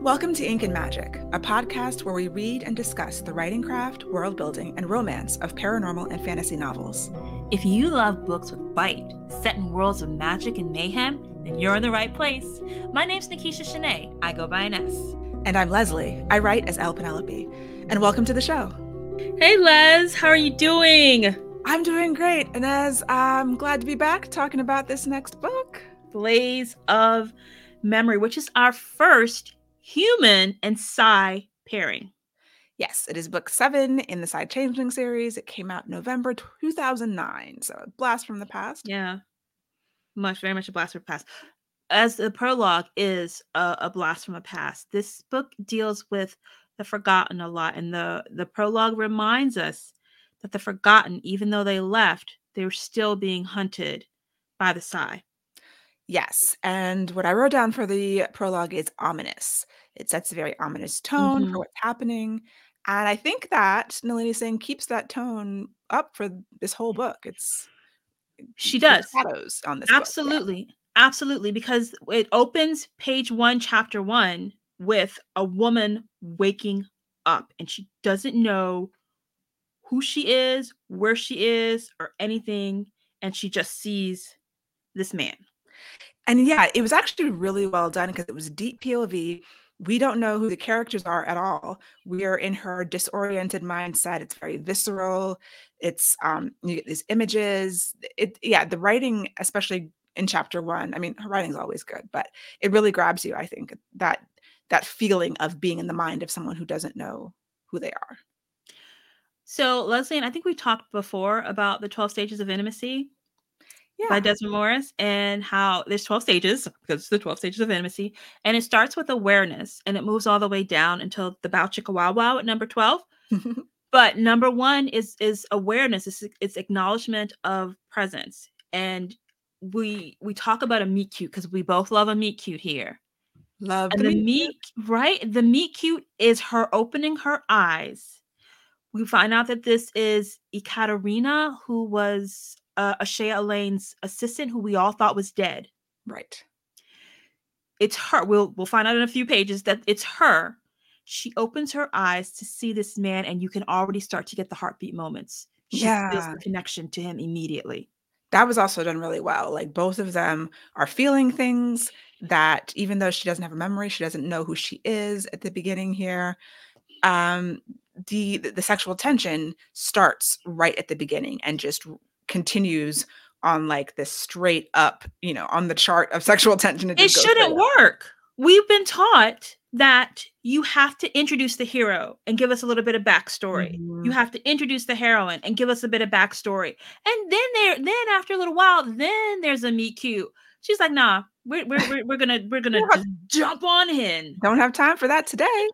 Welcome to Ink and Magic, a podcast where we read and discuss the writing craft, world building, and romance of paranormal and fantasy novels. If you love books with bite, set in worlds of magic and mayhem, then you're in the right place. My name's Nikisha Shanae. I go by Ines. And I'm Leslye. I write as L. Penelope. And welcome to the show. Hey, Les. How are you doing? I'm doing great. And as I'm glad to be back talking about this next book, Blaze of Memory, which is our first human and Psy pairing. Yes, it is book seven in the Psy Changeling series. It came out November 2009. So a blast from the past. Yeah. Much, very much a blast from the past. As the prologue is a, a blast from the past, this book deals with the forgotten a lot. And the, the prologue reminds us that the forgotten, even though they left, they were still being hunted by the Psy. Yes. And what I wrote down for the prologue is ominous. It sets a very ominous tone for mm-hmm. what's happening. And I think that Nalini Singh keeps that tone up for this whole book. It's She does. shadows on this book. Yeah. Absolutely. Absolutely. Because it opens page one, chapter one, with a woman waking up and she doesn't know who she is, where she is, or anything. And she just sees this man. And yeah, it was actually really well done because it was deep POV. We don't know who the characters are at all. We are in her disoriented mindset. It's very visceral. It's um you get these images. It yeah, the writing, especially in chapter one. I mean, her writing's always good, but it really grabs you, I think, that that feeling of being in the mind of someone who doesn't know who they are. So, Leslye, and I think we talked before about the 12 stages of intimacy. By Desmond Morris and how there's 12 stages because it's the 12 stages of intimacy. And it starts with awareness and it moves all the way down until the bow chicka wow wow at number 12. But number one is is awareness, it's, it's acknowledgement of presence. And we we talk about a meet cute because we both love a meet cute here. Love And the the meet meet, right? The meet cute is her opening her eyes. We find out that this is Ekaterina, who was uh, Ashaya Aleine's assistant, who we all thought was dead. Right. It's her. We'll we'll find out in a few pages that it's her. She opens her eyes to see this man, and you can already start to get the heartbeat moments. She feels Yeah. the connection to him immediately. that was also done really well. Like both of them are feeling things that even though she doesn't have a memory, she doesn't know who she is at the beginning here. Um the the sexual tension starts right at the beginning and just continues on like this straight up, you know, on the chart of sexual tension. It goes shouldn't work. We've been taught that you have to introduce the hero and give us a little bit of backstory. You Mhm. have to introduce the heroine and give us a bit of backstory. And then there, then after a little while, then there's a meet cute. She's like, nah, we're we're we're, we're gonna we're gonna jump on in. Don't have time for that today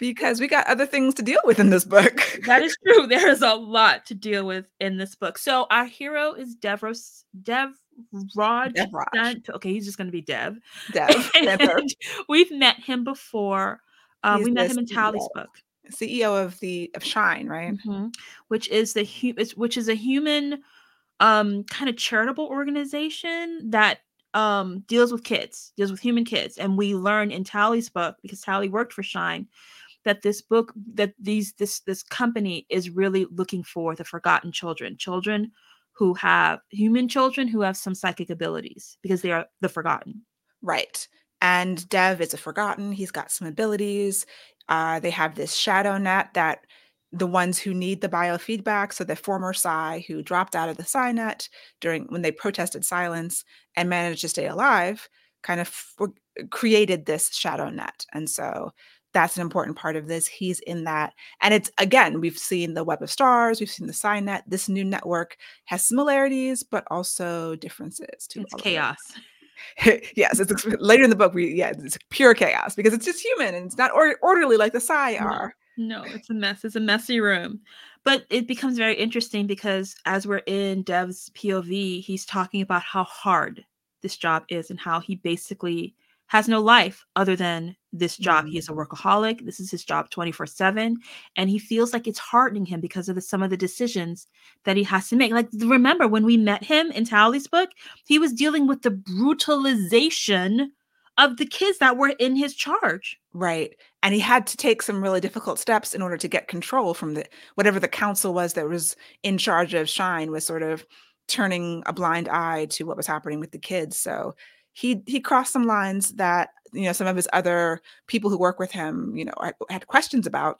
because we got other things to deal with in this book. That is true. There is a lot to deal with in this book. So our hero is Devros Dev. Devraj. Sant- Okay, he's just gonna be Dev. Dev, we've met him before. Uh, He's we met him in Tally's book, CEO of the of Shine, right? mhm, which is the which is a human um kind of charitable organization that um deals with kids, deals with human kids. And we learn in Tally's book because Tally worked for Shine that this book that these this this company is really looking for the forgotten children, children who have human children who have some psychic abilities because they are the forgotten. Right. And Dev is a forgotten. He's got some abilities. Uh, they have this shadow net that the ones who need the biofeedback, so the former Psy who dropped out of the Psy net during when they protested silence and managed to stay alive, kind of f- created this shadow net. And so that's an important part of this. He's in that. And it's again, we've seen the Web of Stars, we've seen the Psy net. This new network has similarities, but also differences to It's all of it. chaos. yes, it's later in the book. We yeah, it's pure chaos because it's just human and it's not or- orderly like the No. are. No, it's a mess. It's a messy room. But it becomes very interesting because as we're in Dev's POV, he's talking about how hard this job is and how he basically has no life other than this job. Mm-hmm. He is a workaholic. This is his job 24 7. And he feels like it's hardening him because of the, some of the decisions that he has to make. Like, remember when we met him in Tally's book, he was dealing with the brutalization of the kids that were in his charge. Right. And he had to take some really difficult steps in order to get control from the whatever the council was that was in charge of Shine was sort of turning a blind eye to what was happening with the kids. So he he crossed some lines that you know some of his other people who work with him, you know, had questions about.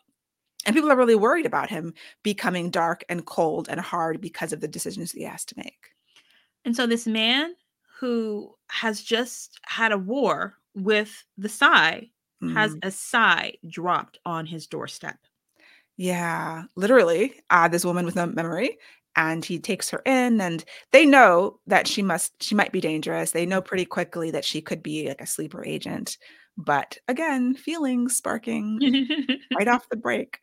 And people are really worried about him becoming dark and cold and hard because of the decisions he has to make. And so this man who has just had a war with the Psy mm. has a Psy dropped on his doorstep. Yeah, literally. Uh, this woman with no memory. And he takes her in, and they know that she must, she might be dangerous. They know pretty quickly that she could be like a sleeper agent. But again, feelings sparking right off the break.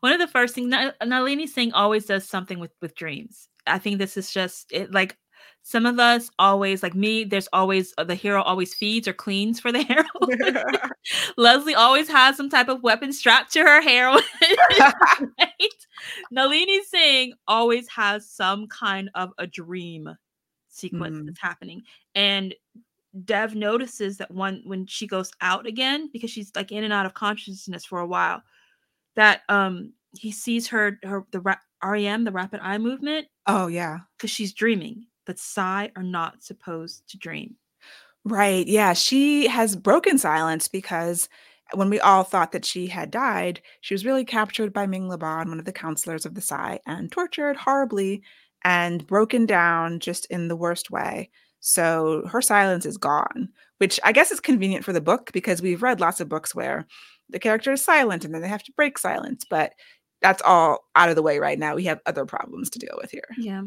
One of the first things, Nalini Singh always does something with with dreams. I think this is just it, like some of us always like me there's always uh, the hero always feeds or cleans for the hero leslie always has some type of weapon strapped to her heroine right? nalini singh always has some kind of a dream sequence mm. that's happening and dev notices that one when she goes out again because she's like in and out of consciousness for a while that um he sees her her the rem the rapid eye movement oh yeah because she's dreaming but Psy are not supposed to dream. Right. Yeah. She has broken silence because when we all thought that she had died, she was really captured by Ming LeBon, one of the councilors of the Psy, and tortured horribly and broken down just in the worst way. So her silence is gone, which I guess is convenient for the book because we've read lots of books where the character is silent and then they have to break silence. But that's all out of the way right now. We have other problems to deal with here. Yeah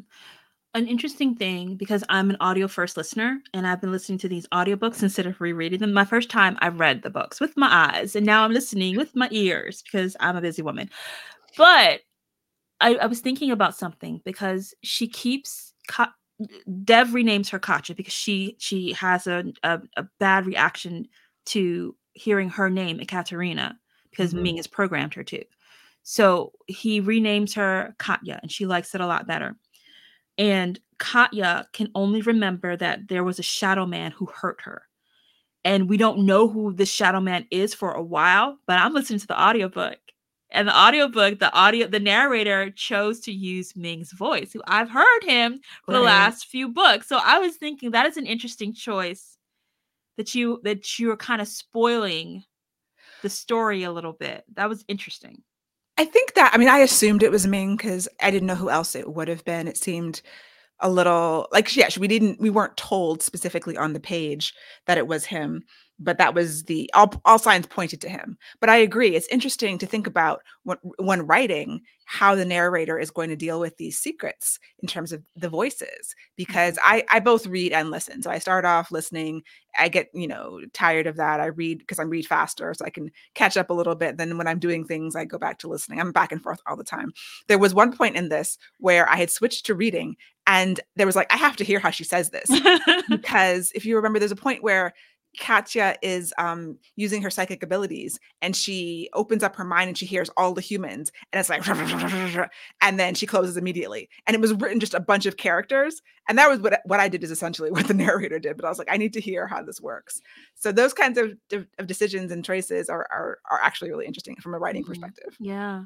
an interesting thing because I'm an audio first listener and I've been listening to these audiobooks instead of rereading them. My first time I read the books with my eyes and now I'm listening with my ears because I'm a busy woman. But I, I was thinking about something because she keeps Ka- Dev renames her Katya because she she has a, a, a bad reaction to hearing her name Ekaterina because mm-hmm. Ming has programmed her to. So he renames her Katya and she likes it a lot better. And Katya can only remember that there was a shadow man who hurt her. And we don't know who this shadow man is for a while, but I'm listening to the audiobook. And the audiobook, the audio, the narrator chose to use Ming's voice, who I've heard him for right. the last few books. So I was thinking that is an interesting choice that you that you're kind of spoiling the story a little bit. That was interesting. I think that I mean I assumed it was Ming because I didn't know who else it would have been. It seemed a little like yeah, we didn't we weren't told specifically on the page that it was him but that was the all, all signs pointed to him. But i agree it's interesting to think about when, when writing how the narrator is going to deal with these secrets in terms of the voices because mm-hmm. i i both read and listen. So i start off listening i get you know tired of that i read because i read faster so i can catch up a little bit. Then when i'm doing things i go back to listening. I'm back and forth all the time. There was one point in this where i had switched to reading and there was like i have to hear how she says this. Because if you remember there's a point where Katya is um, using her psychic abilities and she opens up her mind and she hears all the humans and it's like and then she closes immediately. And it was written just a bunch of characters and that was what what I did is essentially what the narrator did but I was like I need to hear how this works. So those kinds of, of decisions and choices are, are are actually really interesting from a writing mm-hmm. perspective. Yeah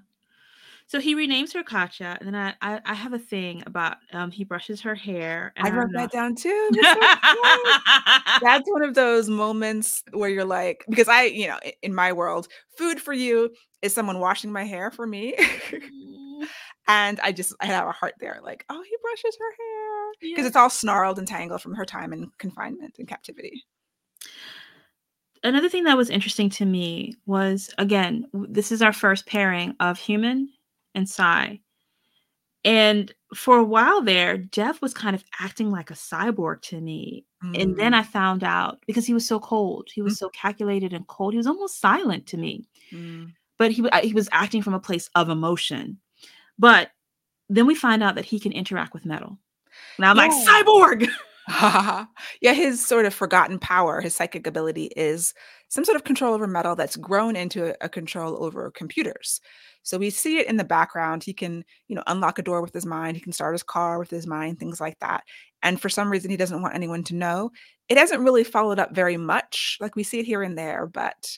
so he renames her Katya, and then I I, I have a thing about um he brushes her hair. I wrote that down too. That's one of those moments where you're like, because I, you know, in my world, food for you is someone washing my hair for me. Mm. and I just I have a heart there, like, oh, he brushes her hair because yeah. it's all snarled and tangled from her time in confinement and captivity another thing that was interesting to me was again this is our first pairing of human and Psy. And for a while there, Jeff was kind of acting like a cyborg to me. Mm. And then mm. I found out because he was so cold, he was mm. so calculated and cold, he was almost silent to me. Mm. But he, he was acting from a place of emotion. But then we find out that he can interact with metal. Now I'm yeah. like, cyborg. Yeah, his sort of forgotten power, his psychic ability is some sort of control over metal that's grown into a a control over computers. So we see it in the background. He can, you know, unlock a door with his mind, he can start his car with his mind, things like that. And for some reason, he doesn't want anyone to know. It hasn't really followed up very much, like, we see it here and there, but,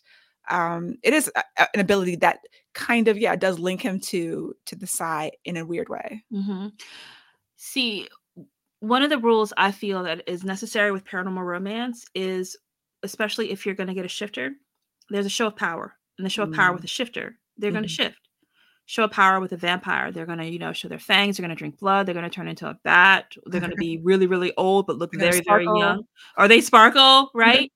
um, it is a an ability that kind of, yeah, does link him to to the Psy in a weird way. Mm-hmm. See, one of the rules I feel that is necessary with paranormal romance is, especially if you're gonna get a shifter, there's a show of power, and the show of power with Mm. a shifter, they're gonna Mhm. shift. Show power with a vampire, they're gonna, you know, show their fangs, they're gonna drink blood, they're gonna turn into a bat, they're gonna be really, really old, but look They're very, very young or they sparkle, right?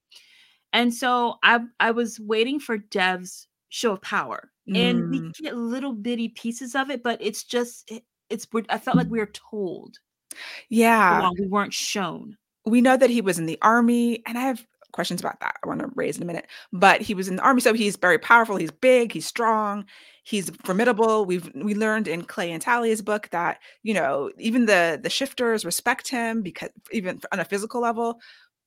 And so, I I was waiting for Dev's show of power, and we Mm. get little bitty pieces of it, but it's just it it's I felt like we were told Yeah. we weren't shown. We know that he was in the army, and I have questions about that I wanna raise in a minute, but he was in the army, so he's very powerful, he's big, he's strong, he's formidable. We've we learned in Clay and Talin's book that, you know, even the the shifters respect him because even on a physical level,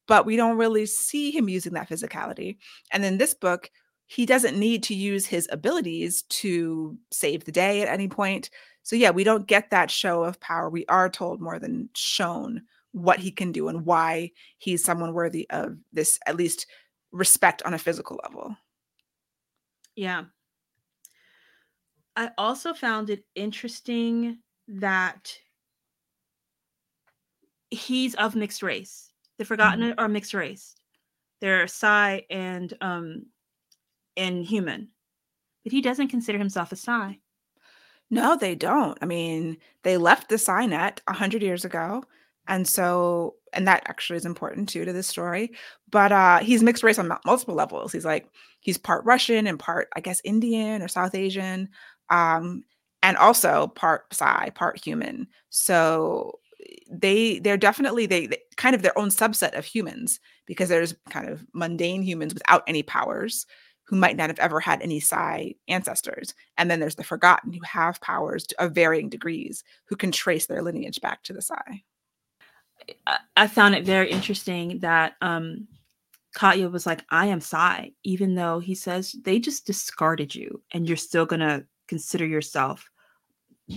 but we don't really see him using that physicality. And in this book, he doesn't need to use his abilities to save the day at any point. So, yeah, we don't get that show of power. We are told more than shown what he can do and why he's someone worthy of this, at least, respect on a physical level. Yeah. I also found it interesting that he's of mixed race. The. Forgotten are mixed race. They're Psy and, um, and human, but he doesn't consider himself a Psy. No, they don't. I mean, they left the Psy-Net 100 years ago, and so and that actually is important too to this story, but, uh, he's mixed race on multiple levels. He's, like he's part Russian and part, I guess, Indian or South Asian, um, and also part Psy, part human. So, they they're definitely they they kind of their own subset of humans because there's kind of mundane humans without any powers who might not have ever had any Psy ancestors, and then there's the Forgotten who have powers of varying degrees, who can trace their lineage back to the Psy. I found it very interesting that, um, Katya was like, "I am Psy," even though he says, "They just discarded you, and you're still gonna consider yourself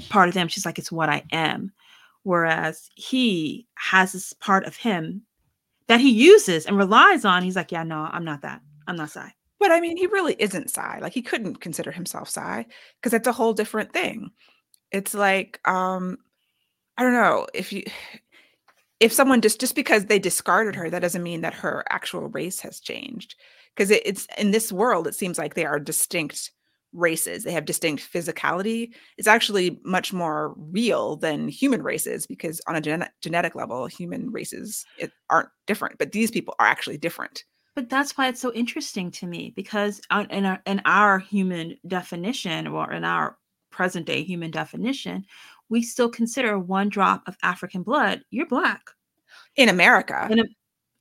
part of them." She's like, "It's what I am." Whereas he has this part of him that he uses and relies on. He's like, "Yeah, no, I'm not that. I'm not Psy." But, I mean, he really isn't Psy, like, he couldn't consider himself Psy 'cause that's a whole different thing. It's like, um, I don't know, if you if someone just just because they discarded her, that doesn't mean that her actual race has changed, 'cause it it's in this world, it seems like they are distinct races, they have distinct physicality. It's actually much more real than human races because on a gene genetic level, human races, it aren't different, but these people are actually different. But that's why it's so interesting to me because in our in our human definition or in our present day human definition, we still consider 1 drop of African blood, you're black. In America. In a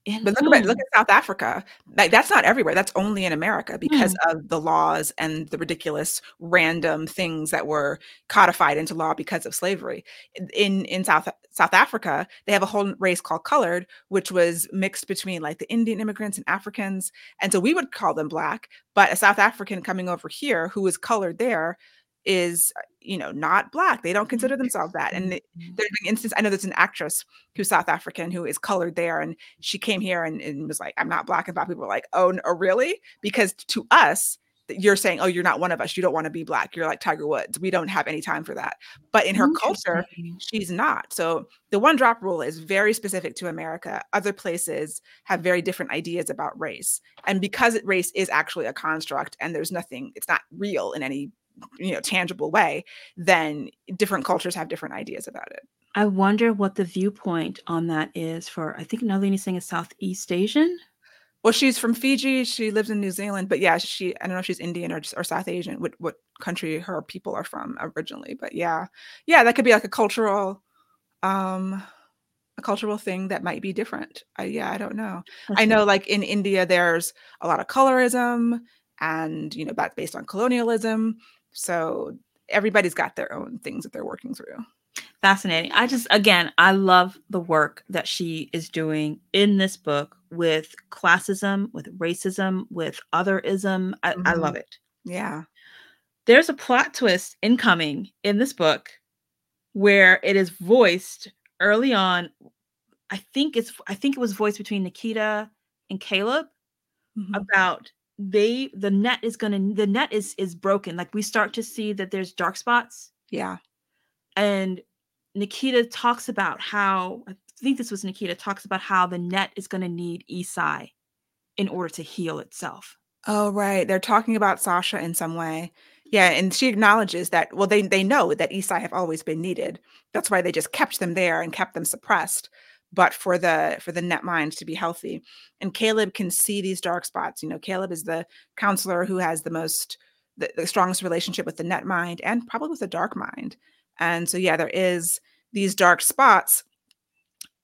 in But look about look at South Africa. Like, that's not everywhere, that's only in America because Mm. of the laws and the ridiculous random things that were codified into law because of slavery. In in in South South Africa, they have a whole race called colored, which was mixed between, like, the Indian immigrants and Africans, and so we would call them black, but a South African coming over here who is colored there is, uh, you know, not black, they don't consider themselves that, and the Interesting. there's an instance I know there's an actress who's South African who is colored there, and she came here and and was like, "I'm not black," and black people were like, "Oh, n oh, really?" Because to us, you're saying, "Oh, you're not one of us, you don't wanna be black, you're like Tiger Woods." We don't have any time for that. But in her culture, she's not. So, the one-drop rule is very specific to America. Other places have very different ideas about race, and because race is actually a construct and there's nothing it's not real in any, you know, tangible way, then different cultures have different ideas about it. I wonder what the viewpoint on that is for I think Nalini Singh is Southeast Asian? Well, she's from Fiji, she lives in New Zealand, but, yeah, she I don't know if she's Indian or just or South Asian, what what country her people are from originally, but, yeah. Yeah, that could be, like, a cultural, um a cultural thing that might be different. I yeah, I don't know. I know, like, in India, there's a lot of colorism and, you know, that's based on colonialism, so everybody's got their own things that they're working through. fascinating. I just again, I love the work that she is doing in this book with classism, with racism, with otherism. I, mm-hmm. I love it. Yeah. There's a plot twist incoming in this book where it is voiced early on. I think it's I think it was voiced between Nikita and Caleb mm-hmm. about they the net is gonna the net is is broken. Like we start to see that there's dark spots. Yeah. And Nikita talks about how I think this was Nikita talks about how the net is to need E-Psy in order to heal itself. Oh right, they're talking about Sasha in some way. Yeah, and she acknowledges that well they they know that E-Psy have always been needed. That's why they just kept them there and kept them suppressed but for the for the net mind to be healthy. And Caleb can see these dark spots. You know, Caleb is the councilor who has the most the, the strongest relationship with the net mind and probably with the dark mind. And so, yeah, there is these dark spots.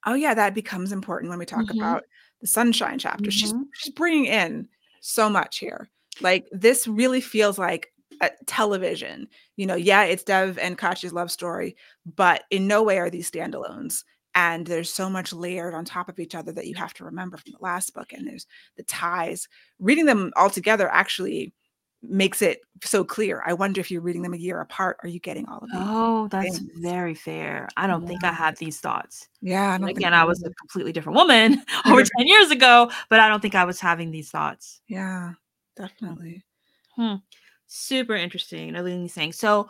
Oh, yeah, that becomes important when we talk mm-hmm. about the sunshine chapter. Mm-hmm. She's she's bringing in so much here. Like this really feels like a television. You know, yeah, it's Dev and Katya's love story, but in no way are these standalones. And there's so much layered on top of each other that you have to remember from the last book. And there's the ties. Reading them all together actually makes it so clear. I wonder if you're reading them a year apart, are you getting all of them? Oh, that's things? very fair. I don't yeah. think I had these thoughts. Yeah. I again, I was a completely different woman over 10 years ago, but I don't think I was having these thoughts. Yeah, definitely. Hmm. Super interesting. Nalini Singh so.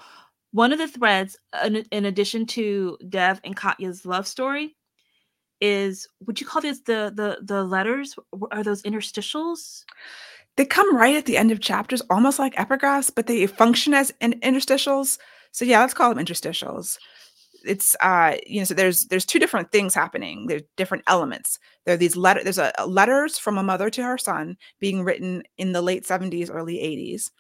One of the threads, in, in addition to Dev and Katya's love story, is would you call this the the the letters? Are those interstitials? They come right at the end of chapters, almost like epigraphs, but they function as in interstitials. So yeah, let's call them interstitials. It's uh, you know, so there's there's two different things happening. There's different elements. There are these letter. There's a, a letters from a mother to her son being written in the late 70s, early 80s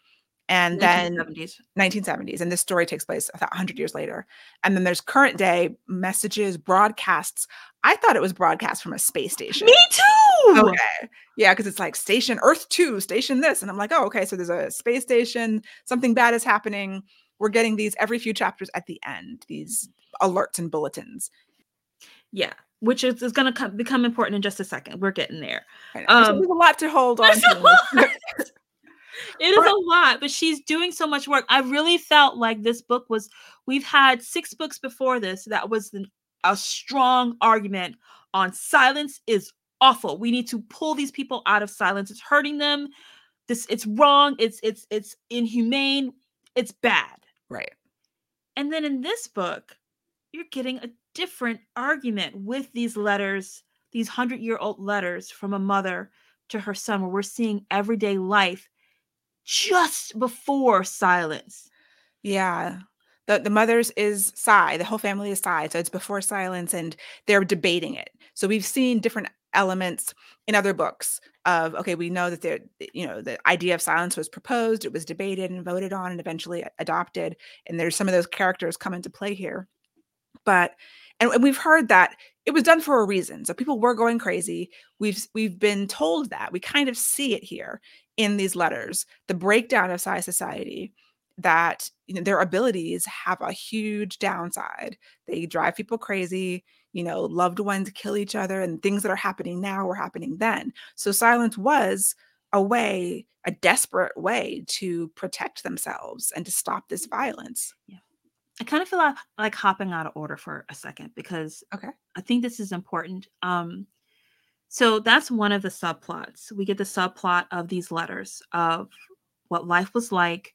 and 1970s. then 1970s and this story takes place 100 years later. And then there's current day messages broadcasts. I thought it was broadcast from a space station. Me too! Okay. Yeah because it's like station earth 2 station this and i'm like oh okay so there's a space station. Something bad is happening. We're getting these every few chapters at the end these alerts and bulletins. Yeah which is, is going to become important in just a second. We're getting there. Um, so there's a lot to hold on to it is a lot, but she's doing so much work. I really felt like this book was, we've had six books before this that was a strong argument on silence is awful. We need to pull these people out of silence. It's hurting them. This it's wrong. It's it's it's inhumane. It's bad. Right. And then in this book, you're getting a different argument with these letters, these hundred year old letters from a mother to her son, where we're seeing everyday life just before silence. Yeah. The, the mother's is Psy, the whole family is Psy. So it's before silence and they're debating it. So we've seen different elements in other books of okay we know that there you know the idea of silence was proposed it was debated and voted on and eventually adopted and there's some of those characters come into play here but and, and we've heard that it was done for a reason so people were going crazy we've we've been told that we kind of see it here in these letters the breakdown of Psy society that you know their abilities have a huge downside. They drive people crazy you know loved ones kill each other and things that are happening now were happening then. So silence was a way a desperate way to protect themselves and to stop this violence. Yeah. I kind of feel like, like hopping out of order for a second because okay. I think this is important. Um so that's one of the subplots. We get the subplot of these letters of what life was like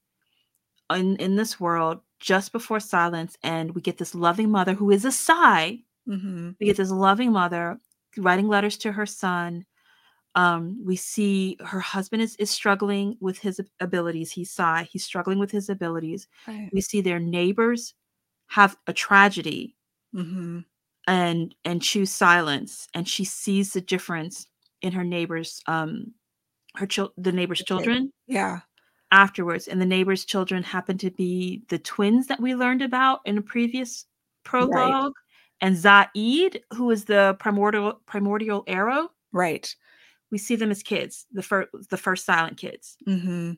in, in this world just before silence. And we get this loving mother who is a Psy. Mm-hmm. We get this loving mother writing letters to her son. Um, we see her husband is, is struggling with his abilities. He's Psy. He's struggling with his abilities. Right. We see their neighbors have a tragedy. Mm-hmm and and choose silence and she sees the difference in her neighbors um her child the neighbors children yeah afterwards and the neighbors children happen to be the twins that we learned about in a previous prologue right. and zaid who is the primordial primordial arrow right we see them as kids the first the first silent kids mm-hmm.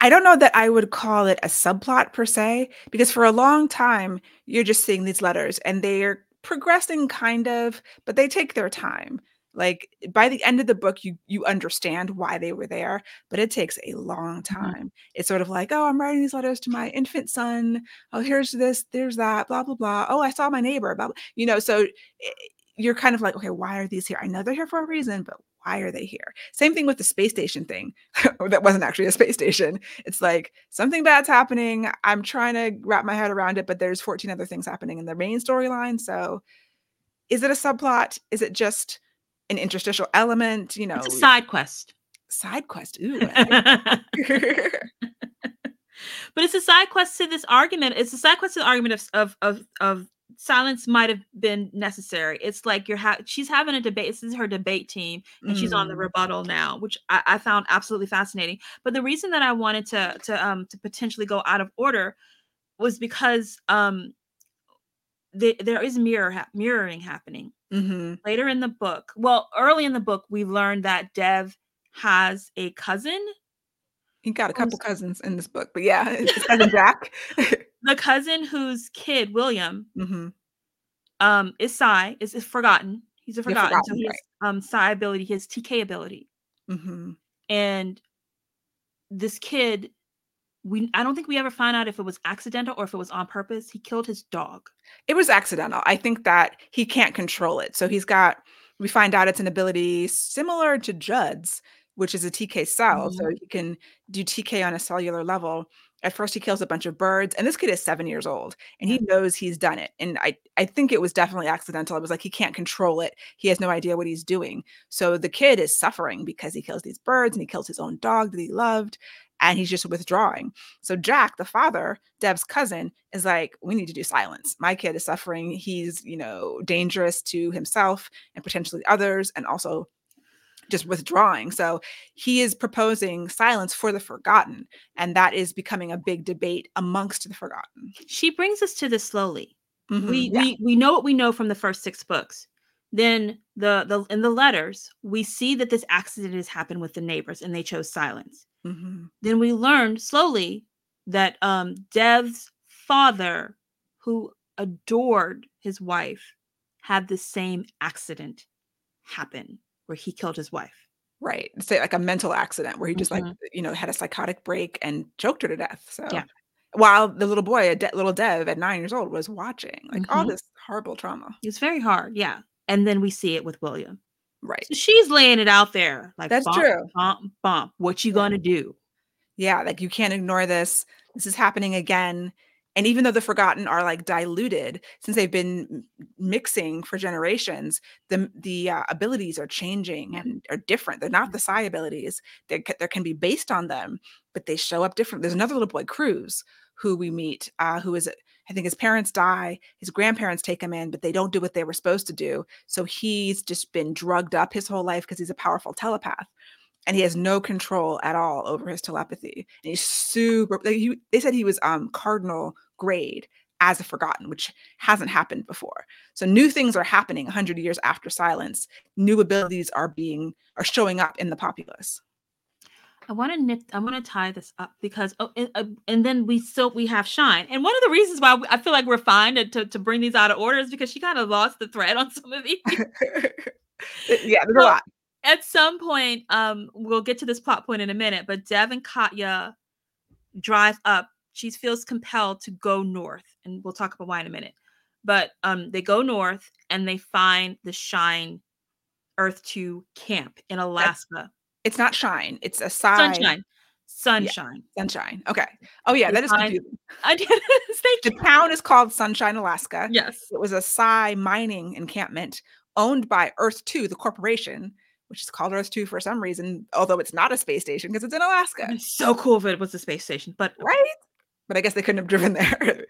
I don't know that I would call it a subplot per se, because for a long time you're just seeing these letters and they're progressing kind of, but they take their time. Like by the end of the book, you you understand why they were there, but it takes a long Mhm. time. It's sort of like, oh, I'm writing these letters to my infant son. Oh, here's this, there's that, blah blah blah. Oh, I saw my neighbor, blah, blah. You know, so i- you're kind of like, okay, why are these here? I know they're here for a reason, but why are they here? Same thing with the space station thing. that wasn't actually a space station. It's like something bad's happening. I'm trying to wrap my head around it, but there's 14 other things happening in the main storyline. So is it a subplot? Is it just an interstitial element? You know, It's a side quest. side quest. Ooh, but it's a side quest to this argument. It's a side quest to the argument of of of, of silence might have been necessary. It's like you're ha- she's having a debate. This is her debate team, and she's on the Mm, rebuttal now, which I, I found absolutely fascinating. But the reason that I wanted to to um to potentially go out of order was because um the, there is mirror hap mirroring happening mhm. later in the book. Well, early in the book, we learned that Dev has a cousin He got a couple cousins in this book, but yeah, his cousin Jack. The cousin whose kid William hmm um is Psy is, is forgotten. He's a You're forgotten, so forgotten, he has um Psy ability, he has TK ability, hmm and this kid. We, I don't think we ever find out if it was accidental or if it was on purpose. He killed his dog. It was accidental. I think that he can't control it. So he's got, we find out it's an ability similar to Judd's, which is a TK cell. So Mhm. he can do TK on a cellular level. At first, he kills a bunch of birds, and this kid is seven years old, and he knows he's done it. And I, I think it was definitely accidental. It was like he can't control it. He has no idea what he's doing. So the kid is suffering because he kills these birds and he kills his own dog that he loved, and he's just withdrawing. So Jack, the father, Dev's cousin, is like, we need to do silence. My kid is suffering. He's, you know, dangerous to himself and potentially others, and also just withdrawing. So he is proposing silence for the forgotten. And that is becoming a big debate amongst the forgotten. She brings us to this slowly. Mhm, we yeah. we we know what we know from the first six books then the the in the letters we see that this accident has happened with the neighbors and they chose silence mhm, then we learned slowly that um dev's father who adored his wife had the same accident happen where he killed his wife Right. Say like a mental accident where he just like, Mhm. you know, had a psychotic break and choked her to death. So Yeah. while the little boy, a de- little Dev at nine years old, was watching, like all Mhm. this horrible trauma. it's very hard yeah and then we see it with william Right. so she's laying it out there like That's bump, true. bump bump what you Yeah. gonna do Yeah, like you can't ignore this. This is happening again. And even though the forgotten are like diluted, since they've been mixing for generations, the the uh, abilities are changing and are different. They're not the Psy abilities. They there can be based on them, but they show up different. There's another little boy, Cruz, who we meet, uh, who is I think his parents die, his grandparents take him in, but they don't do what they were supposed to do. So he's just been drugged up his whole life because he's a powerful telepath and he has no control at all over his telepathy. And he's super. Like he, they said he was um cardinal grade as a forgotten, which hasn't happened before. So new things are happening 100 years after silence. New abilities are being are showing up in the populace. I want to nip. I want to tie this up because oh, and, uh, and then we still we have Shine, and one of the reasons why I feel like we're fine to, to to bring these out of order is because she kind of lost the thread on some of these. yeah, there's a lot. at some point, um, we'll get to this plot point in a minute, but Dev and Katya drive up. She feels compelled to go north, and we'll talk about why in a minute. But um, they go north and they find the Shine Earth Two camp in Alaska. It's not shine. It's a sign. Sunshine, sunshine. sunshine. Okay. Oh yeah, They that is confusing. I did. Thank The you. town is called Sunshine, Alaska. Yes. It was a Psy mining encampment owned by Earth 2, the corporation, which is called Earth 2 for some reason, although it's not a space station because it's in Alaska, It's so cool if it was a space station, but right? But I guess they couldn't have driven there.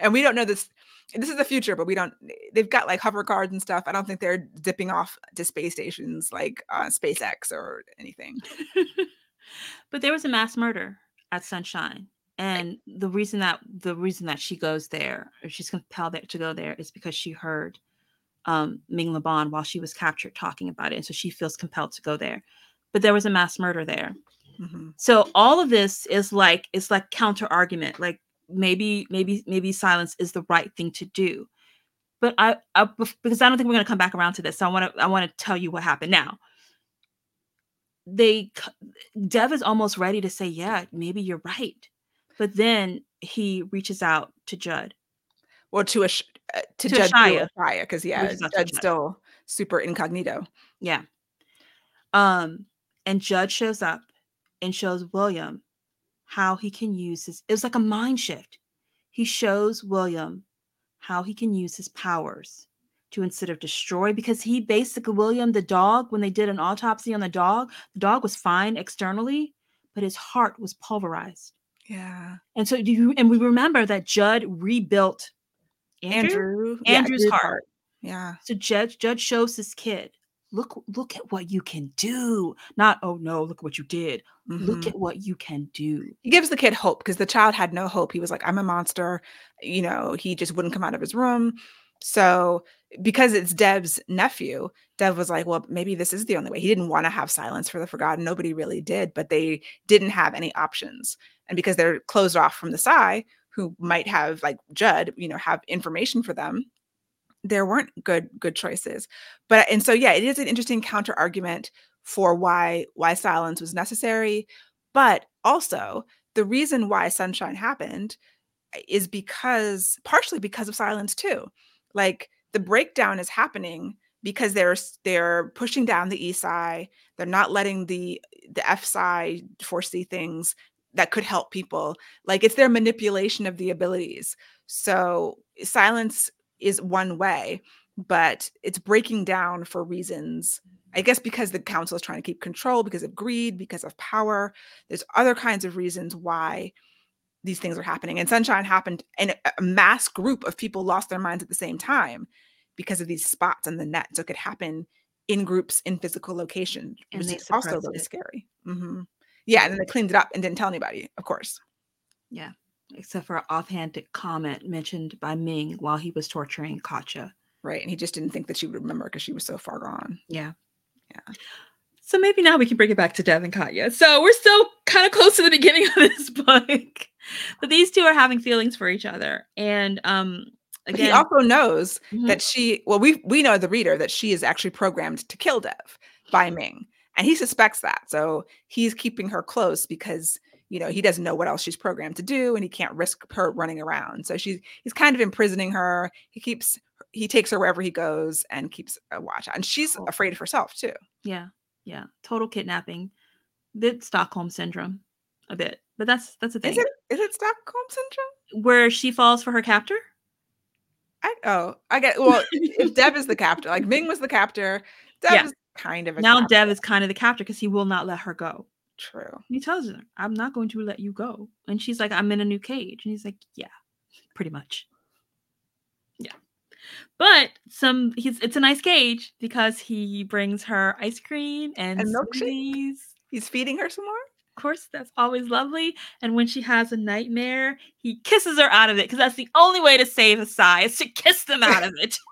and we don't know this. This is the future, but we don't. They've got like hover cars and stuff. I don't think they're dipping off to space stations like uh, SpaceX or anything. but there was a mass murder at Sunshine, and the reason that the reason that she goes there, or she's compelled to go there, is because she heard um, Ming LeBon while she was captured talking about it, and so she feels compelled to go there. But there was a mass murder there, Mhm. So all of this is like it's like counter argument. Like maybe maybe maybe silence is the right thing to do. But I, I because I don't think we're going to come back around to this. So I want to I want to tell you what happened now. They Dev is almost ready to say, "Yeah, maybe you're right." But then he reaches out to Judd. Well, to a uh, to, To Judge Shia. Because yeah, Judd's Judd. still super incognito. Yeah. Um, and Judd shows up and shows William how he can use his. It was like a mind shift. He shows William how he can use his powers to instead of destroy, because he basically William the dog when they did an autopsy on the dog, the dog was fine externally, but his heart was pulverized. Yeah, And so do you and we remember that Judd rebuilt Andrew. Andrew. yeah, Andrew's Andrew's heart. Yeah, So Judge Judge shows his kid, look, look at what you can do. Not, oh no, look what you did. Look mhm. at what you can do. he gives the kid hope because the child had no hope. He was like, "I'm a monster," you know. He just wouldn't come out of his room. So because it's Dev's nephew, Dev was like, "Well, maybe this is the only way." He didn't want to have silence for the forgotten. Nobody really did, but they didn't have any options. And because they're closed off from the Psy, who might have like Judd, you know, have information for them, there weren't good good choices. But and so yeah, it is an interesting counter argument for why why silence was necessary, but also the reason why sunshine happened eh, is because partially because of silence too. Like the breakdown is happening because they're they're pushing down the side. They're not letting the the F-Psy foresee things that could help people. Like it's their manipulation of the abilities. So silence is one way, but it's breaking down for reasons. I guess because the council is trying to keep control, because of greed, because of power. There's other kinds of reasons why these things are happening. And Sunshine happened, and a mass group of people lost their minds at the same time because of these spots in the net. So it could happen in groups in physical locations, And which is also really it. scary. hmm Yeah, and then they cleaned it up and didn't tell anybody, of course. Yeah. Except for an offhanded comment mentioned by Ming while he was torturing Katya. Right. And he just didn't think that she would remember because she was so far gone. Yeah. Yeah. So maybe now we can bring it back to Dev and Katya. So we're still kind of close to the beginning of this book. But these two are having feelings for each other. And um again he also knows Mhm. that she, well, we we know the reader that she is actually programmed to kill Dev by Ming. And he suspects that. So he's keeping her close because, you know, he doesn't know what else she's programmed to do and he can't risk her running around. So she's he's kind of imprisoning her. He keeps he takes her wherever he goes and keeps a watch out. And she's afraid of herself too. Yeah, yeah, total kidnapping, bit Stockholm syndrome, a bit, but that's that's a thing Is it is it Stockholm syndrome? where she falls for her captor. I oh, I get well, if Dev is the captor, like Ming was the captor, Dev Yeah. is kind of a Now captor. Dev is kind of the captor because he will not let her go. True. He tells her, "I'm not going to let you go," and she's like, "I'm in a new cage," and he's like, "Yeah, pretty much." Yeah, but some he's it's a nice cage because he brings her ice cream and, And milkshake? smoothies. He's feeding her some more? Of course, that's always lovely. And when she has a nightmare, he kisses her out of it because that's the only way to save a Psy is to kiss them out of it.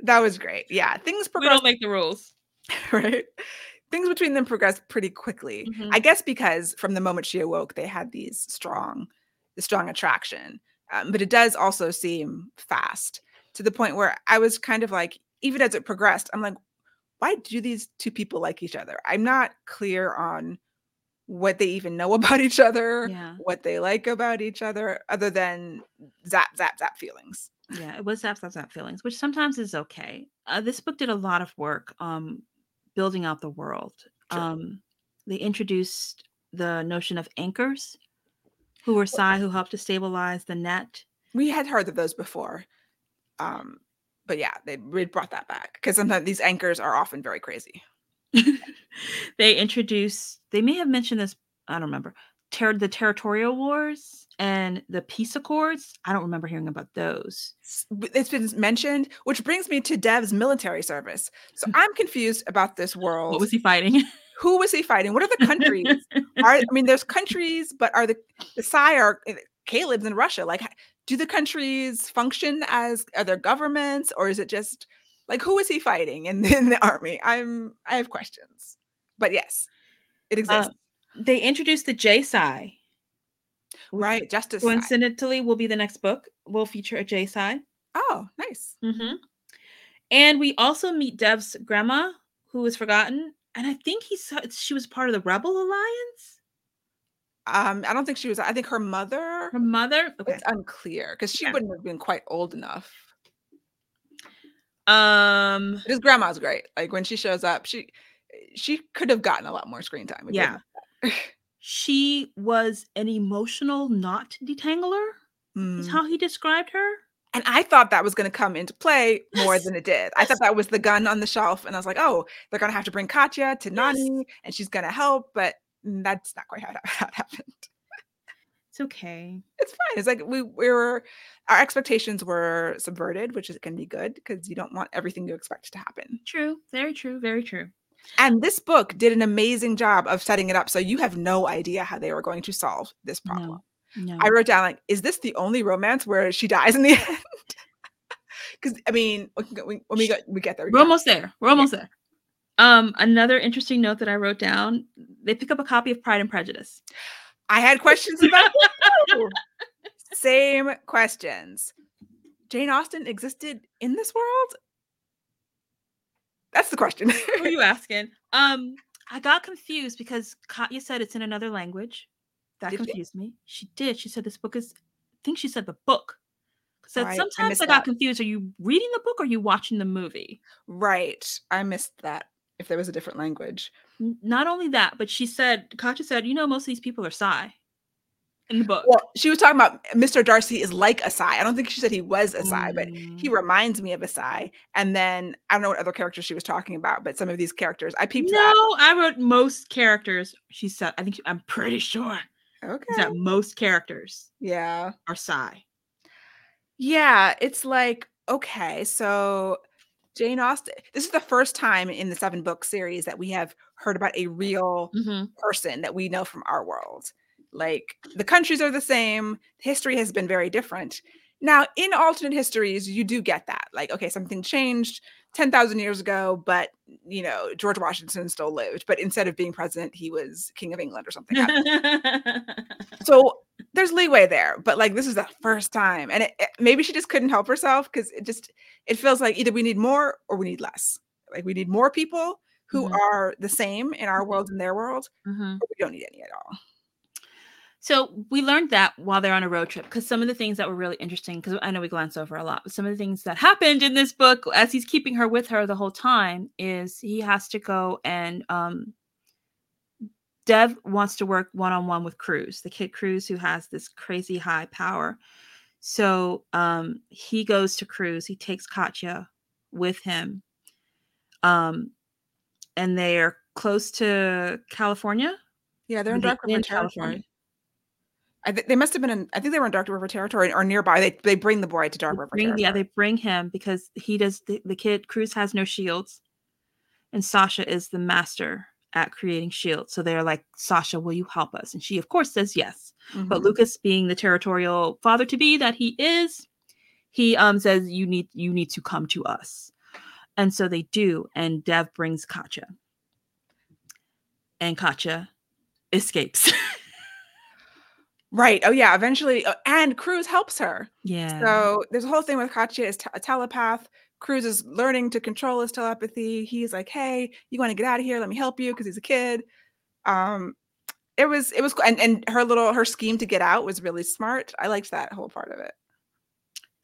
That was great. Yeah, things progress. we don't make the rules. right. Things between them progressed pretty quickly. Mhm. I guess because from the moment she awoke, they had these strong, the strong attraction. Um, but it does also seem fast to the point where I was kind of like, even as it progressed, I'm like, why do these two people like each other? I'm not clear on what they even know about each other, Yeah. what they like about each other, other than zap, zap, zap feelings. Yeah, it was zap zap zap feelings, which sometimes is okay. Uh, this book did a lot of work um building out the world. Sure. Um they introduced the notion of anchors who were Psy who helped to stabilize the net. We had heard of those before. Um, but yeah, they brought that back because sometimes these anchors are often very crazy. they introduced they may have mentioned this, I don't remember. Ter- the territorial wars and the peace accords. I don't remember hearing about those. It's been mentioned, which brings me to Dev's military service. So I'm confused about this world. What was he fighting? Who was he fighting? What are the countries? are I mean, there's countries, but are the the Psy are eh, Caleb's in Russia? Like, do the countries function as are there governments, or is it just like who is he fighting in, in the army? I'm I have questions, but yes, It exists. Um, they introduced the J Psy. Right. Justice. Coincidentally, will be the next book. Will feature a J Psy. Oh, nice. Mm-hmm. And we also meet Dev's grandma, who was forgotten, and I think he saw she was part of the Rebel Alliance. Um, I don't think she was. I think her mother. Her mother. Okay. It's unclear because she Yeah. wouldn't have been quite old enough. Um. His grandma's great. Like when she shows up, she she could have gotten a lot more screen time. Yeah. She was an emotional knot detangler. Is Mm. how he described her. And I thought that was going to come into play more than it did. I thought that was the gun on the shelf, and I was like, "Oh, they're going to have to bring Katya to Nani, and she's going to help." But mm, that's not quite how, it happened. It's okay. It's fine. It's like we, we were our expectations were subverted, which is can be good because you don't want everything you expect to happen. True. Very true. Very true. And this book did an amazing job of setting it up so you have no idea how they were going to solve this problem. No. I wrote down like, is this the only romance where she dies in the end? Because I mean, when we get we get there, we We're can- almost there. We're almost there. Um, another interesting note that I wrote down: they pick up a copy of Pride and Prejudice. I had questions about that. Same questions. Jane Austen existed in this world? That's the question. Who are you asking? Um, I got confused because Katya said it's in another language. That Did she? confused me. She did. She said this book is. I think she said the book. So Oh, I- I sometimes I, got that. confused. Are you reading the book or are you watching the movie? right. I missed that if there was a different language. Not only that, but she said, Katya said, you know, most of these people are Psy in the book. Well, she was talking about Mr. Darcy is like a Psy. I don't think she said he was a Psy, but he Mm. reminds me of a Psy. And then I don't know what other characters she was talking about, but some of these characters, I peeped No, that. I wrote most characters. She said, I think she- I'm pretty sure Okay. that most characters Yeah. are Psy. Yeah. It's like, okay, so Jane Austen, this is the first time in the seven book series that we have heard about a real Mm-hmm. person that we know from our world. Like the countries are the same, history has been very different. Now, in alternate histories, you do get that. Like, okay, something changed 10,000 years ago, but, you know, George Washington still lived. But instead of being president, he was king of England or something. I don't know. so there's leeway there. But like, this is the first time. And it, it- maybe she just couldn't help herself because it just, it feels like either we need more or we need less. Like, we need more people who Mhm. are the same in our world and their world, Mhm. but we don't need any at all. So we learned that while they're on a road trip because some of the things that were really interesting, because I know we glance over a lot, but some of the things that happened in this book as he's keeping her with her the whole time is he has to go and um Dev wants to work one on one with Cruz, the kid Cruz who has this crazy high power. So um he goes to Cruz, he takes Katya with him. Um and they're close to California. Yeah, they're in They- Dark River territory. I think they must have been in. I think they were in Dark River territory or nearby. They they bring the boy to Dark River. bring, yeah, they bring him because he does the, the kid Cruz has no shields, and Sasha is the master at creating shields. So they're like, Sasha, will you help us? And she, of course, says yes. But Mhm. Lucas, being the territorial father to be that he is, he um says you need you need to come to us, and so they do. And Dev brings Katya, and Katya escapes. right. Oh yeah. Eventually, uh, and Cruz helps her. yeah. So there's a whole thing with Katya is te- a telepath. Cruz is learning to control his telepathy. He's like, "Hey, you want to get out of here? Let me help you," because he's a kid. Um, it was it was cool. and and her little her scheme to get out was really smart. I liked that whole part of it.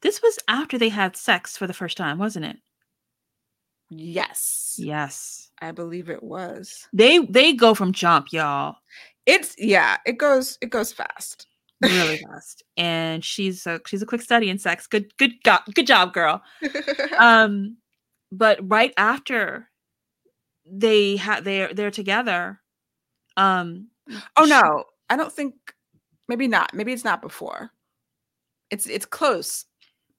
this was after they had sex for the first time, wasn't it? Yes, Yes. I believe it was. They they go from jump, y'all. It's yeah, it goes it goes fast. really fast and she's a she's a quick study in sex good good go- good job girl um but right after they had they're they're together um oh she- no, I don't think maybe not. Maybe it's not before. It's it's close.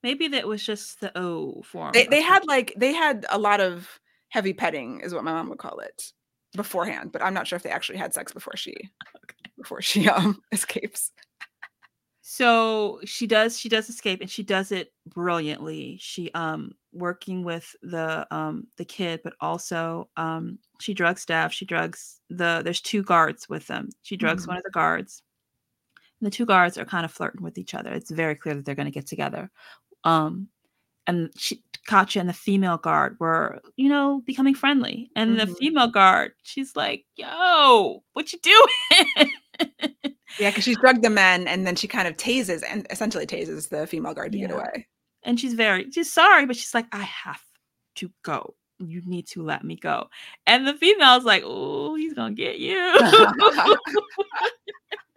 maybe that was just the o form They they had like they had a lot of heavy petting is what my mom would call it beforehand, but I'm not sure if they actually had sex before she before she um escapes. so she does she does escape and she does it brilliantly she um working with the um the kid but also um she drugs Dev. She drugs the. There's two guards with them. She drugs Mhm. one of the guards. And the two guards are kind of flirting with each other. It's very clear that they're going to get together. Um, and she, Katya and the female guard were, you know, becoming friendly. And the Mhm. female guard, she's like, "Yo, what you doing?" Yeah, because she's drugged the men and then she kind of tases and essentially tases the female guard to get away. and she's very she's sorry but she's like i have to go you need to let me go and the female's like oh he's gonna get you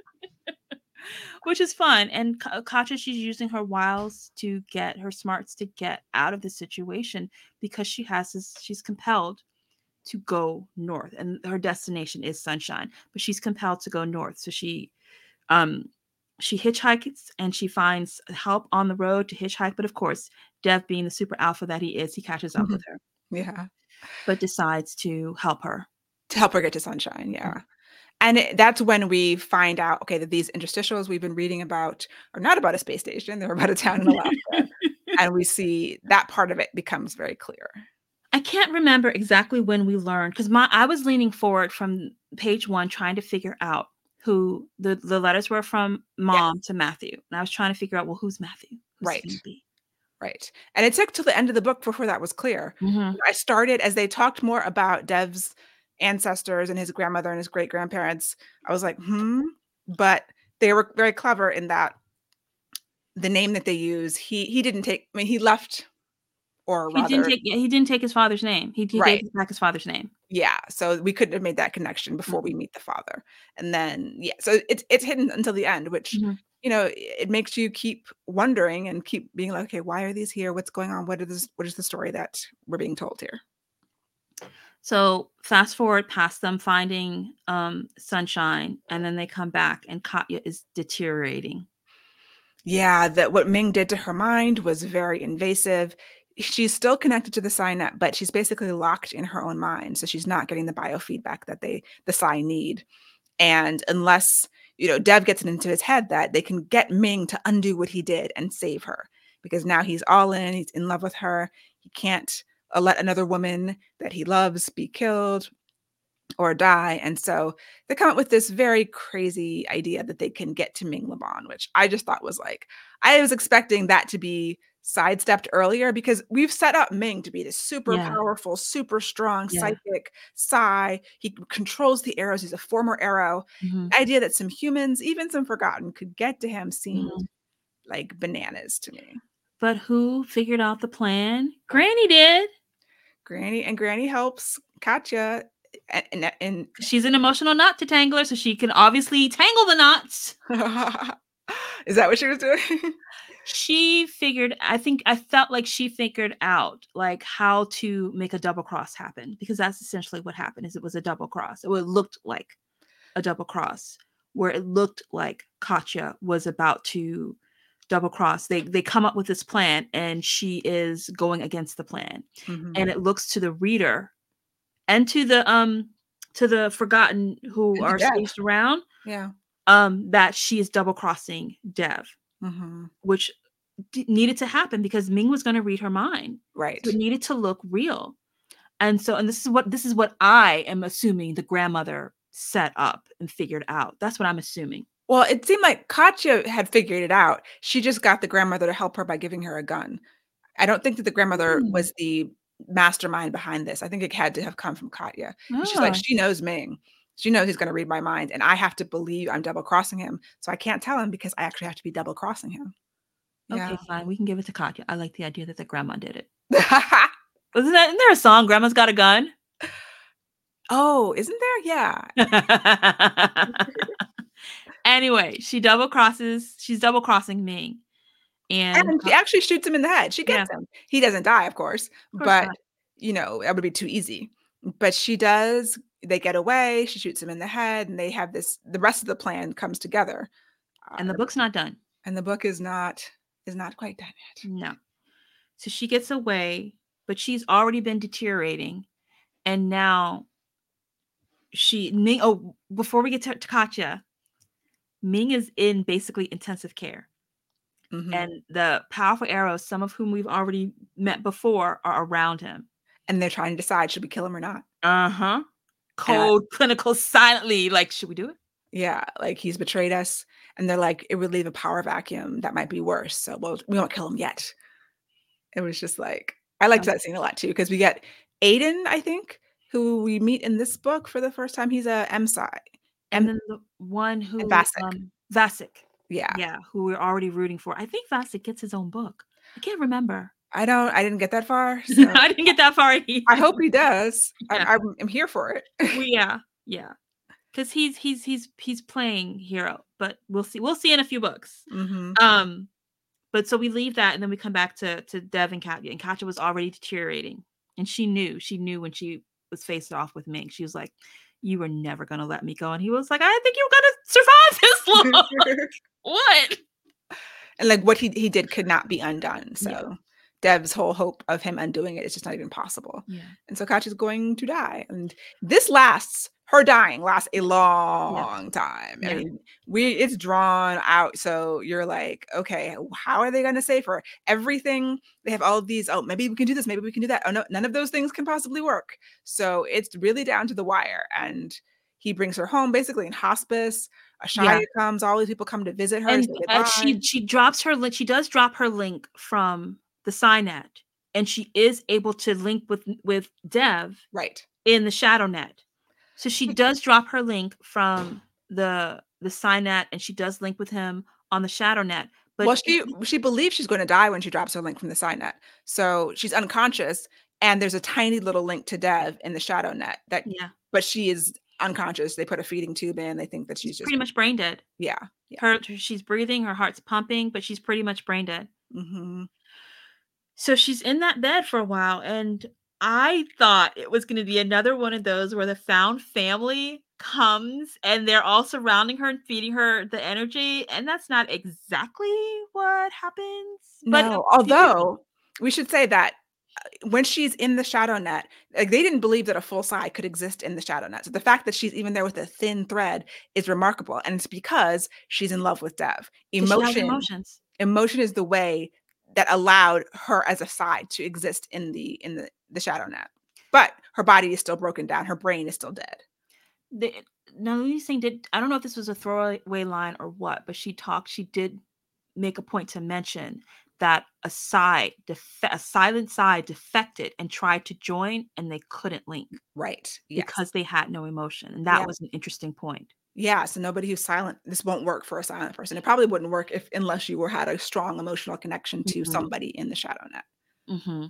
which is fun and Ka- katya she's using her wiles to get her smarts to get out of the situation because she has this she's compelled to go north and her destination is sunshine but she's compelled to go north so she um she hitchhikes and she finds help on the road to hitchhike but of course dev being the super alpha that he is he catches up Mhm. with her Yeah. but decides to help her To help her get to sunshine. Yeah. And it, that's when we find out, okay, that these interstitials we've been reading about are not about a space station. They're about a town in Alaska. and we see that part of it becomes very clear. I can't remember exactly when we learned because my I was leaning forward from page one trying to figure out who the, the letters were from mom to Matthew. And I was trying to figure out, well, who's Matthew? Who's Right. it gonna be? Right. And it took till the end of the book before that was clear. Mhm. I started as they talked more about Dev's ancestors and his grandmother and his great grandparents. I was like, hmm. But they were very clever in that the name that they use, he he didn't take. I mean, he left, or He rather, didn't take yeah, he didn't take his father's name. He, he Right. gave back his father's name. yeah. So we couldn't have made that connection before we meet the father. And then yeah, so it's it's hidden until the end, which Mhm. you know it it makes you keep wondering and keep being like, okay, why are these here? What's going on? What is this? What is the story that we're being told here? So fast forward past them finding um, sunshine, and then they come back, and Katya is deteriorating. Yeah, that what Ming did to her mind was very invasive. She's still connected to the Psynet, but she's basically locked in her own mind. So she's not getting the biofeedback that they the Psy need. And unless, you know, Dev gets it into his head that they can get Ming to undo what he did and save her. Because now he's all in, he's in love with her. He can't let another woman that he loves be killed or die. And so they come up with this very crazy idea that they can get to Ming LeBon, which I just thought was like, I was expecting that to be sidestepped earlier because we've set up Ming to be this super Yeah. powerful, super strong, Yeah. psychic Psy. He controls the arrows. He's a former arrow. Mhm. The idea that some humans, even some forgotten, could get to him seemed Mhm. like bananas to me. But who figured out the plan? Granny did. Granny and Granny helps Katya and, and, and She's an emotional knot to tangler, so she can obviously tangle the knots. is that what she was doing? She figured, I think, I felt like she figured out like how to make a double cross happen because that's essentially what happened. Is it was a double cross. It looked like a double cross where it looked like Katya was about to double cross. They they come up with this plan and she is going against the plan. Mhm. and it looks to the reader and to the um to the forgotten who And are Dev. spaced around yeah. um that she is double crossing dev Mhm. which d- needed to happen because ming was going to read her mind Right. so it needed to look real and so and this is what this is what i am assuming the grandmother set up and figured out that's what i'm assuming Well, it seemed like Katya had figured it out. She just got the grandmother to help her by giving her a gun. I don't think that the grandmother Hmm. was the mastermind behind this. I think it had to have come from Katya. And She's like, Ah, she knows Ming. She knows he's going to read my mind, and I have to believe I'm double crossing him. So I can't tell him because I actually have to be double crossing him. okay fine we can give it to katya i like the idea that the grandma did it isn't, that, isn't there a song grandma's got a gun oh, isn't there? Yeah. anyway, she double crosses. She's double crossing Ming, and, And she actually shoots him in the head. She Yeah. gets him. He doesn't die, of course, course but not. you know, that would be too easy. But she does. They get away. She shoots him in the head, and they have this. The rest of the plan comes together. Uh, and the book's not done. and the book is not is not quite done yet. No, so she gets away, but she's already been deteriorating, and now she Ming. Oh, before we get to, to Katya, Ming is in basically intensive care. Mhm. and the powerful arrows, some of whom we've already met before, are around him. and they're trying to decide should we kill him or not. Uh huh. cold, clinical, silently, like, should we do it? Yeah, like he's betrayed us, and they're like, it would leave a power vacuum that might be worse. So, well, we won't kill him yet. It was just like I liked that scene a lot too because we get Aden, I think, who we meet in this book for the first time. He's a M-Psy. And then the one who, Vasic. um Vasic, yeah. yeah, who we're already rooting for. I think Vasic gets his own book. I can't remember. I don't I didn't get that far. So I didn't get that far either. I hope he does. Yeah. I, I'm, I'm here for it. Yeah, yeah. Because he's he's he's he's playing hero, but we'll see. We'll see in a few books. hmm Um, but so we leave that, and then we come back to to Dev and Katya, and Katya was already deteriorating, and she knew. She knew when she was faced off with Ming. She was like, "You were never gonna let me go," and he was like, "I think you're gonna survive this long." what? and like what he he did could not be undone. So Yeah. Dev's whole hope of him undoing it is just not even possible. Yeah. And so Katya's going to die. And this lasts, her dying lasts a long time. I mean, we it's drawn out. So you're like, okay, how are they gonna save her? Everything they have all of these, oh, maybe we can do this, maybe we can do that. Oh no, none of those things can possibly work. So it's really down to the wire. And he brings her home basically in hospice. Ashaya comes, all these people come to visit her. and uh, she she drops her link. She does drop her link from the Psynet, and she is able to link with with Dev right. in the shadow net. So she does drop her link from the the Psynet, and she does link with him on the shadow net. But well, she she believes she's going to die when she drops her link from the Psynet. So she's unconscious, and there's a tiny little link to Dev in the shadow net. That, yeah, but she is unconscious. They put a feeding tube in. They think that she's just pretty much brain dead. yeah. yeah. Her she's breathing, her heart's pumping, but she's pretty much brain dead. Mm-hmm. So she's in that bed for a while, and I thought it was going to be another one of those where the found family comes and they're all surrounding her and feeding her the energy, and that's not exactly what happens. But no, although we should say that uh, when she's in the shadow net, like they didn't believe that a full Psy could exist in the shadow net. So the fact that she's even there with a thin thread is remarkable, and it's because she's in love with Dev. Emotion, emotions. emotion is the way that allowed her as a Psy to exist in the in the the shadow net. But her body is still broken down. Her brain is still dead. The, now, Louise Singh did. I don't know if this was a throwaway line or what, but she talked. She did make a point to mention that a Psy, def- a silent Psy, defected and tried to join, and they couldn't link. Right. Yes. because they had no emotion. And that Yeah. was an interesting point. yeah. So nobody who's silent, this won't work for a silent person. It probably wouldn't work if unless you were had a strong emotional connection to Mhm. somebody in the shadow net. hmm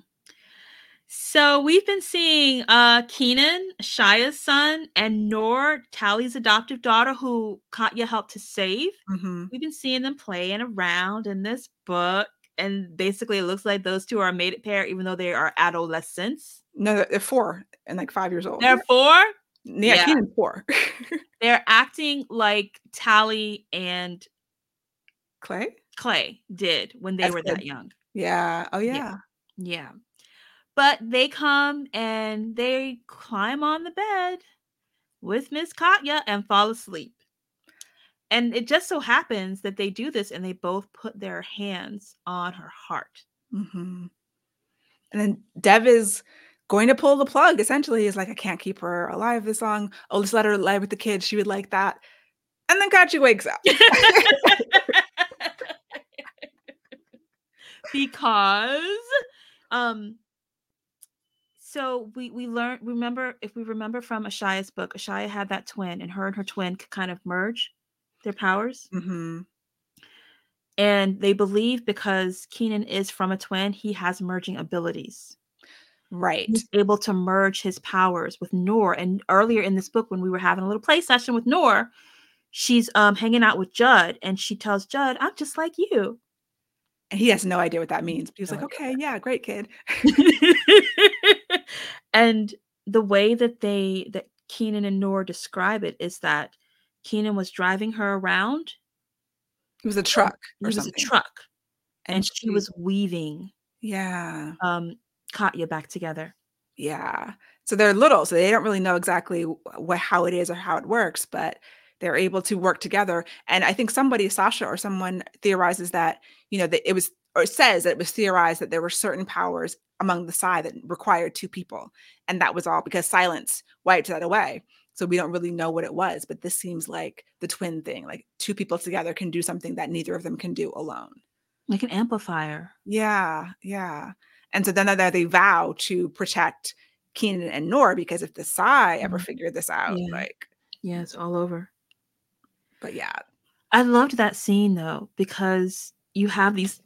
So we've been seeing uh Keenan, Shia's son, and Noor, Tally's adoptive daughter, who Katya helped to save. hmm We've been seeing them playing around in this book. And basically, it looks like those two are a mated pair, even though they are adolescents. No, they're- they're four and like five years old. Therefore, yeah, yeah. Keenan's four. they're acting like Tally and Clay. Clay did when they As were that young. Yeah. Oh Yeah. yeah. Yeah. But they come and they climb on the bed with Miss Katya and fall asleep. And it just so happens that they do this and they both put their hands on her heart. hmm And then Dev is going to pull the plug. Essentially, he's like, I can't keep her alive this long. Oh, let's let her live with the kids. She would like that. And then Katya wakes up. because um so we we learned remember if we remember from Ashaya's book, Ashaya had that twin and her and her twin could kind of merge their powers. hmm And they believe because Keenan is from a twin, he has merging abilities. Right. He's able to merge his powers with Noor. And earlier in this book, when we were having a little play session with Noor, she's um hanging out with Judd and she tells Judd, I'm just like you. And he has no idea what that means. But he was No like, idea okay, yeah, great kid. and the way that they that Keenan and Noor describe it is that Keenan was driving her around. It was a truck or was something. a truck, and, she she- was weaving Yeah. um Katya back together. Yeah. So they're little, so they don't really know exactly what how it is or how it works, but they're able to work together. And I think somebody, Sasha or someone, theorizes that you know that it was or it says that it was theorized that there were certain powers among the Psy that required two people. And that was all because silence wiped that away. So we don't really know what it was, but this seems like the twin thing. Like two people together can do something that neither of them can do alone. Like an amplifier. Yeah, yeah. And so then they, they vow to protect Keenan and Noor because if the Psy ever Mhm. figured this out, Yeah. like, Yeah, it's all over. but yeah, I loved that scene though because you have these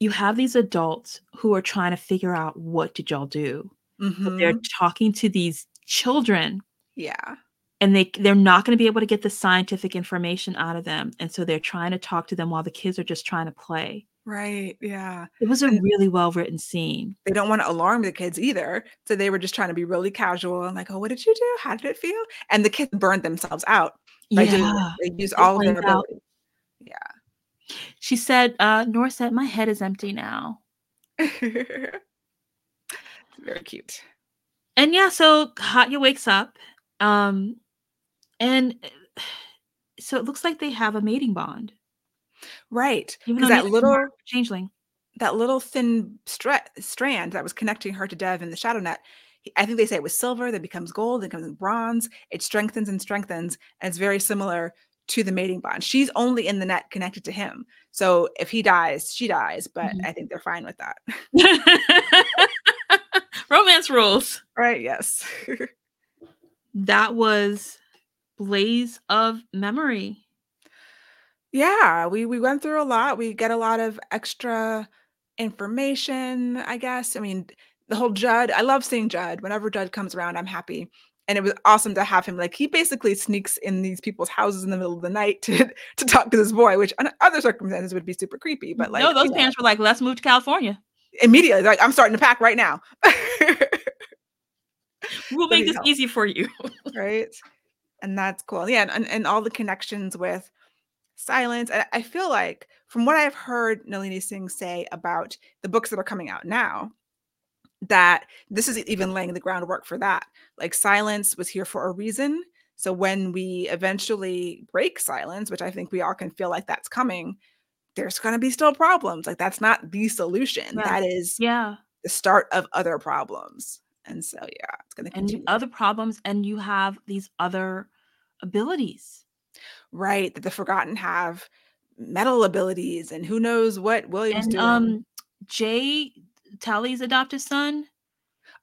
you have these adults who are trying to figure out what did y'all do. But they're mm-hmm. talking to these children yeah, and they they're not going to be able to get the scientific information out of them and so they're trying to talk to them while the kids are just trying to play. right, yeah. It was a And- really well written scene. They don't want to alarm the kids either, so they were just trying to be really casual and like, "Oh, what did you do? How did it feel?" And the kids burned themselves out Yeah. They used all of their ability. Yeah. She said, uh, Noor said, My head is empty now. Very cute. And yeah, so Katya wakes up. Um, and uh, so it looks like they have a mating bond. Right. Because that neither of them little changeling. that little thin stra- strand that was connecting her to Dev in the shadow net. I think they say it was silver, then becomes gold, then becomes bronze. It strengthens and strengthens, and it's very similar to the mating bond. She's only in the net connected to him. So if he dies, she dies, but Mhm. I think they're fine with that. Romance rules. right? Yes. That was Blaze of Memory. yeah, we we went through a lot. We get a lot of extra information, I guess. I mean, the whole Judd, I love seeing Judd. Whenever Judd comes around, I'm happy. And it was awesome to have him. Like he basically sneaks in these people's houses in the middle of the night to, to talk to this boy, which under other circumstances would be super creepy. But like no, those you know, parents were like, let's move to California. immediately, like I'm starting to pack right now. We'll make this helped. easy for you. right? And that's cool. Yeah, and, and all the connections with silence. And I feel like from what I've heard Nalini Singh say about the books that are coming out now, that this is even laying the groundwork for that. Like silence was here for a reason. So when we eventually break silence, which I think we all can feel like that's coming, there's going to be still problems. Like that's not the solution. Yeah. That is yeah. the start of other problems. And so yeah, it's going to And continue. other problems, and you have these other abilities. right that the forgotten have metal abilities and who knows what william's And doing um Jay Tally's adopted son,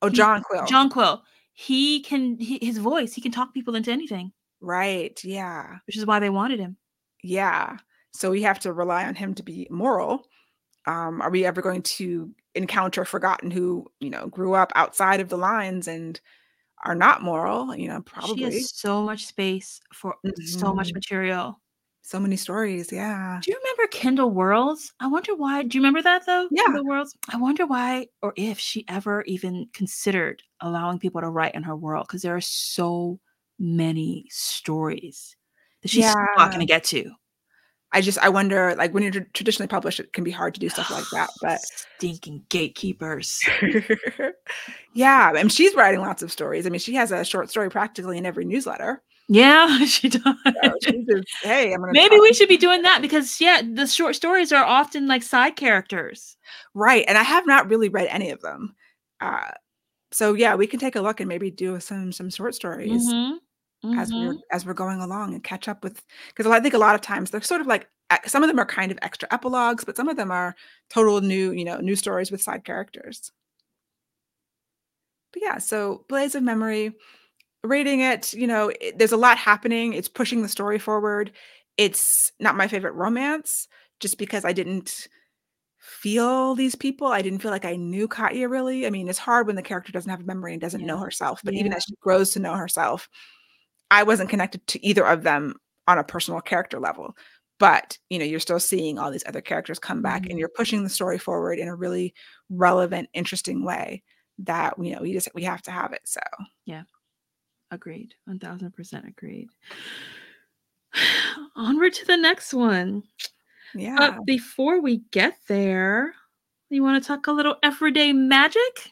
oh he- john quill John Quill, he can he, his voice, he can talk people into anything, right yeah which is why they wanted him. yeah so we have to rely on him to be moral um are we ever going to encounter forgotten who you know grew up outside of the lines and are not moral you know probably. She has so much space for so much Mhm. material. So many stories yeah Do you remember Kindle Worlds? I wonder why. Do you remember that though? Yeah. Kindle Worlds. I wonder why or if she ever even considered allowing people to write in her world because there are so many stories that she's still not going to get to. i just i wonder like when you're traditionally published it can be hard to do stuff like that but stinking gatekeepers. yeah and she's writing lots of stories i mean she has a short story practically in every newsletter Yeah, she does. So just, hey, I'm gonna Maybe we should be doing that because yeah, the short stories are often like side characters. right. And I have not really read any of them. Uh, so yeah, we can take a look and maybe do some some short stories Mhm, as we're mhm. as we're going along and catch up with because I think a lot of times they're sort of like uh, some of them are kind of extra epilogues, but some of them are total new, you know, new stories with side characters. But yeah, so Blaze of Memory, rating it, you know, it, there's a lot happening. It's pushing the story forward. It's not my favorite romance just because I didn't feel these people. I didn't feel like I knew Katya really. I mean, it's hard when the character doesn't have a memory and doesn't know herself, but even as she grows to know herself, I wasn't connected to either of them on a personal character level. But, you know, you're still seeing all these other characters come back Mhm. and you're pushing the story forward in a really relevant, interesting way that, you know, we just we have to have it. So, Agreed. 1000% agreed. Onward to the next one. yeah. But before we get there, you want to talk a little everyday magic?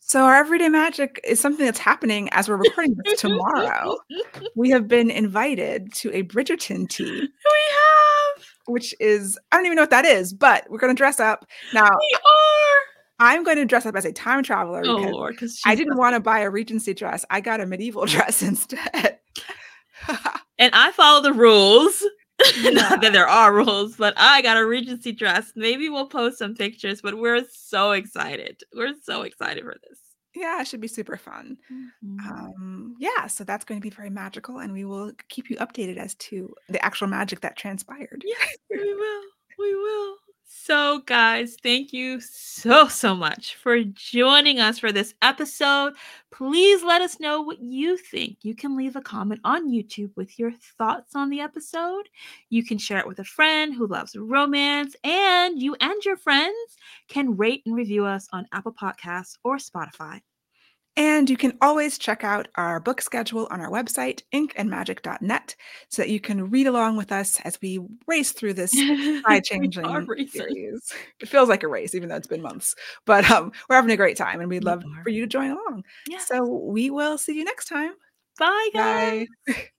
So our everyday magic is something that's happening as we're recording this tomorrow. We have been invited to a Bridgerton tea. We have. which is I don't even know what that is, but we're gonna dress up. Now. I'm going to dress up as a time traveler Oh because Lord, I didn't want to buy a Regency dress. I got a medieval dress instead. and I follow the rules. Yeah. Not that there are rules, but I got a Regency dress. Maybe we'll post some pictures, but we're so excited. We're so excited for this. yeah, it should be super fun. Um, yeah, so that's going to be very magical, and we will keep you updated as to the actual magic that transpired. Yes, we will. We will. So, guys, thank you so, so much for joining us for this episode. Please let us know what you think. You can leave a comment on YouTube with your thoughts on the episode. You can share it with a friend who loves romance, and you and your friends can rate and review us on Apple Podcasts or Spotify. And you can always check out our book schedule on our website, inkandmagic.net, so that you can read along with us as we race through this We eye changing series. It feels like a race, even though it's been months. But um, we're having a great time, and we'd love for you to join along. Yes. So we will see you next time. Bye, guys. Bye.